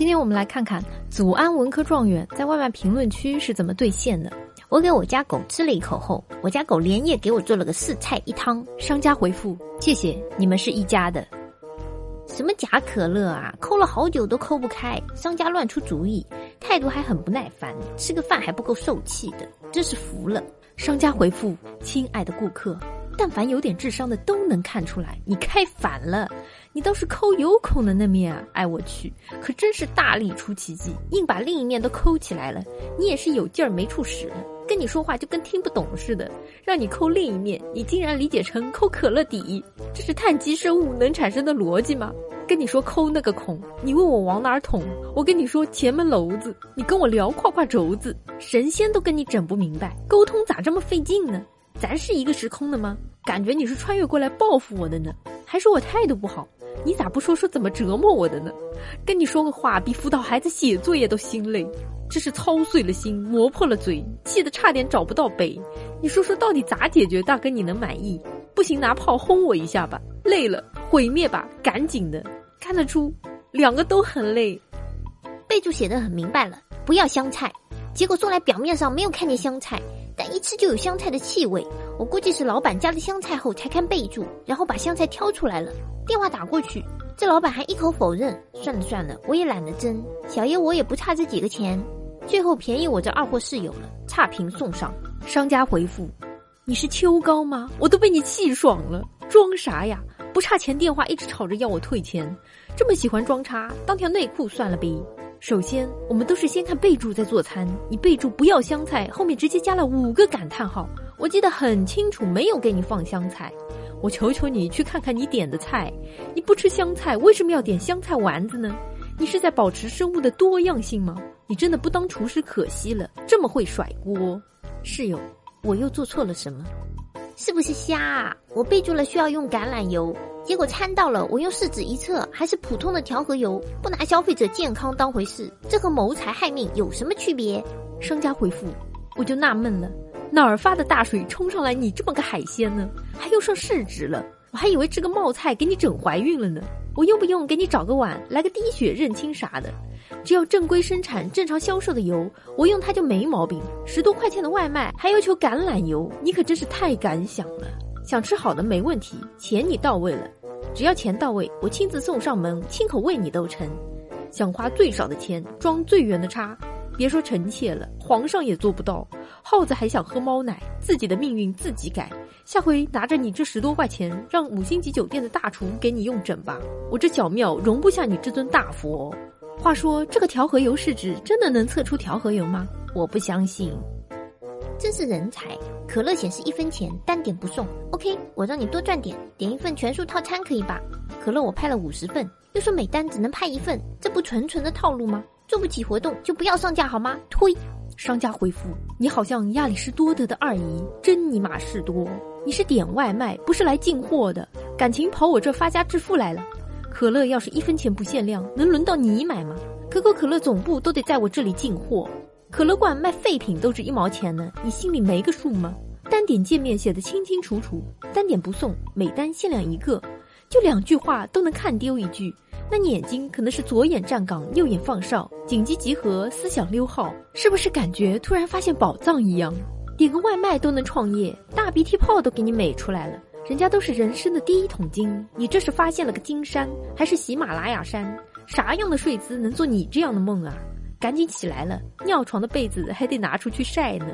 今天我们来看看祖安文科状元在外卖评论区是怎么兑现的。我给我家狗吃了一口后，我家狗连夜给我做了个四菜一汤。商家回复：谢谢，你们是一家的。什么假可乐啊，抠了好久都抠不开，商家乱出主意，态度还很不耐烦，吃个饭还不够受气的，真是服了。商家回复：亲爱的顾客。但凡有点智商的都能看出来，你开反了，你倒是抠有孔的那面啊！哎，我去，可真是大力出奇迹，硬把另一面都抠起来了。你也是有劲儿没处使，跟你说话就跟听不懂似的。让你抠另一面，你竟然理解成抠可乐底，这是碳基生物能产生的逻辑吗？跟你说抠那个孔，你问我往哪儿捅？我跟你说前门楼子，你跟我聊胯胯轴子，神仙都跟你整不明白，沟通咋这么费劲呢？咱是一个时空的吗？感觉你是穿越过来报复我的呢，还说我态度不好？你咋不说说怎么折磨我的呢？跟你说个话，比辅导孩子写作业都心累，真是操碎了心，磨破了嘴，气得差点找不到北。你说说到底咋解决？大哥你能满意？不行拿炮轰我一下吧，累了毁灭吧，赶紧的。看得出两个都很累。备注写的很明白了，不要香菜，结果送来表面上没有看见香菜。但一吃就有香菜的气味，我估计是老板加了香菜后才看备注，然后把香菜挑出来了。电话打过去，这老板还一口否认。算了算了，我也懒得争，小爷我也不差这几个钱。最后便宜我这二货室友了，差评送上。商家回复：你是秋高吗？我都被你气爽了，装啥呀？不差钱电话一直吵着要我退钱，这么喜欢装叉，当条内裤算了呗。首先，我们都是先看备注再做餐。你备注不要香菜，后面直接加了五个感叹号，我记得很清楚，没有给你放香菜。我求求你去看看你点的菜，你不吃香菜，为什么要点香菜丸子呢？你是在保持生物的多样性吗？你真的不当厨师可惜了，这么会甩锅。室友，我又做错了什么？是不是瞎啊？我备注了需要用橄榄油。结果掺到了，我用试纸一测，还是普通的调和油，不拿消费者健康当回事，这和谋财害命有什么区别？商家回复，我就纳闷了，哪儿发的大水冲上来，你这么个海鲜呢？还用上试纸了？我还以为这个冒菜给你整怀孕了呢。我用不用给你找个碗，来个滴血认亲啥的？只要正规生产、正常销售的油，我用它就没毛病。十多块钱的外卖还要求橄榄油，你可真是太敢想了。想吃好的没问题，钱你到位了。只要钱到位，我亲自送上门，亲口喂你都成。想花最少的钱装最圆的叉，别说臣妾了，皇上也做不到。耗子还想喝猫奶，自己的命运自己改。下回拿着你这十多块钱，让五星级酒店的大厨给你用整吧。我这小庙容不下你这尊大佛。话说这个调和油试纸真的能测出调和油吗？我不相信。真是人才！可乐显示一分钱，单点不送。OK，我让你多赚点，点一份全数套餐可以吧？可乐我拍了五十份，又说每单只能拍一份，这不纯纯的套路吗？做不起活动就不要上架好吗？推！商家回复：你好像亚里士多德的二姨，真尼玛事多！你是点外卖，不是来进货的，感情跑我这发家致富来了？可乐要是一分钱不限量，能轮到你买吗？可口可乐总部都得在我这里进货。可乐罐卖废品都值一毛钱呢，你心里没个数吗？单点界面写的清清楚楚，单点不送，每单限量一个，就两句话都能看丢一句。那你眼睛可能是左眼站岗，右眼放哨，紧急集合，思想溜号，是不是感觉突然发现宝藏一样？点个外卖都能创业，大鼻涕泡都给你美出来了，人家都是人生的第一桶金，你这是发现了个金山，还是喜马拉雅山？啥样的睡姿能做你这样的梦啊？赶紧起来了，尿床的被子还得拿出去晒呢。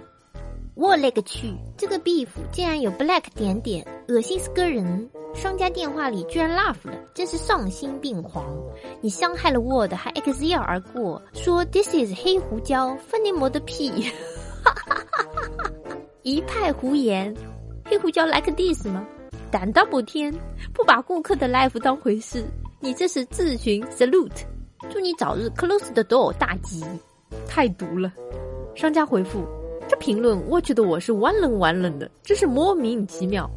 我勒个去，这个 beef 竟然有 black 点点，恶心死个人！商家电话里居然 laugh 了，真是丧心病狂！你伤害了 Word，还 XL 而过，说 this is 黑胡椒，分你膜的屁！哈哈哈哈哈！一派胡言，黑胡椒 like this 吗？胆大不天，不把顾客的 life 当回事，你这是自寻 salute。祝你早日 close the door，大吉！太毒了。商家回复：这评论我觉得我是完冷完冷的，真是莫名其妙。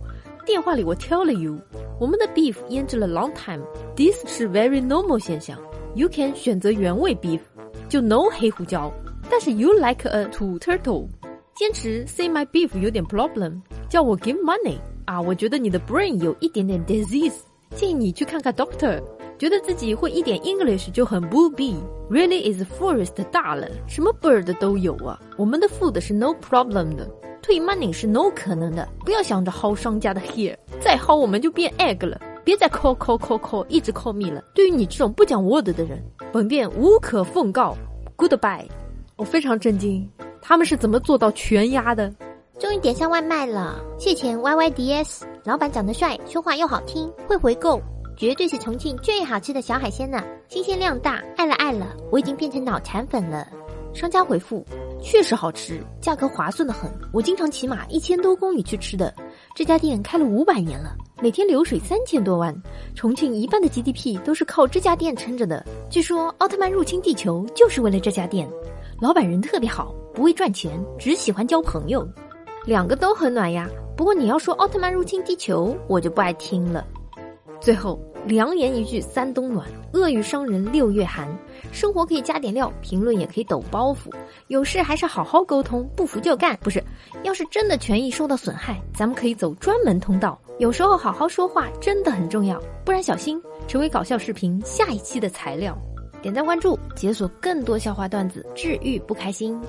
电话里我挑了油，我们的 beef 腌制了 long time，this 是 very normal 现象。You can 选择原味 beef，就 no 黑胡椒。但是 you like a to turtle，坚持 say my beef 有点 problem，叫我 give money 啊！我觉得你的 brain 有一点点 disease，建议你去看看 doctor。觉得自己会一点 English 就很不必。Really is forest 大了，什么 bird 都有啊。我们的 food 是 no problem 的，退 money 是 no 可能的。不要想着薅商家的 hair，再薅我们就变 egg 了。别再 call call call call 一直 call me 了。对于你这种不讲 word 的人，本店无可奉告。Goodbye。我非常震惊，他们是怎么做到全压的？终于点上外卖了，谢钱 YYDS。老板长得帅，说话又好听，会回购，绝对是重庆最好吃的小海鲜呢！新鲜量大，爱了爱了，我已经变成脑残粉了。商家回复：确实好吃，价格划算的很。我经常骑马一千多公里去吃的。这家店开了五百年了，每天流水三千多万。重庆一半的 GDP 都是靠这家店撑着的。据说奥特曼入侵地球就是为了这家店。老板人特别好，不会赚钱，只喜欢交朋友。两个都很暖呀。不过你要说奥特曼入侵地球，我就不爱听了。最后良言一句，三冬暖，恶语伤人六月寒。生活可以加点料，评论也可以抖包袱。有事还是好好沟通，不服就干。不是，要是真的权益受到损害，咱们可以走专门通道。有时候好好说话真的很重要，不然小心成为搞笑视频下一期的材料。点赞关注，解锁更多笑话段子，治愈不开心。